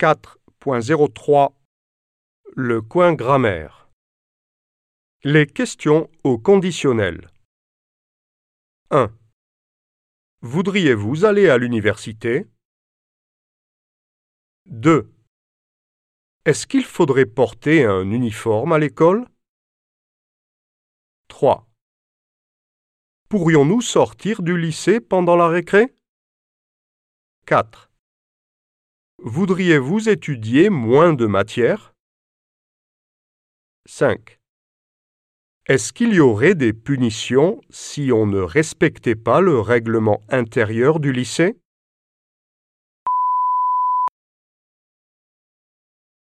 4.03 Le coin grammaire Les questions au conditionnel 1. Voudriez-vous aller à l'université? 2. Est-ce qu'il faudrait porter un uniforme à l'école? 3. Pourrions-nous sortir du lycée pendant la récré? 4. Voudriez-vous étudier moins de matières 5. Est-ce qu'il y aurait des punitions si on ne respectait pas le règlement intérieur du lycée?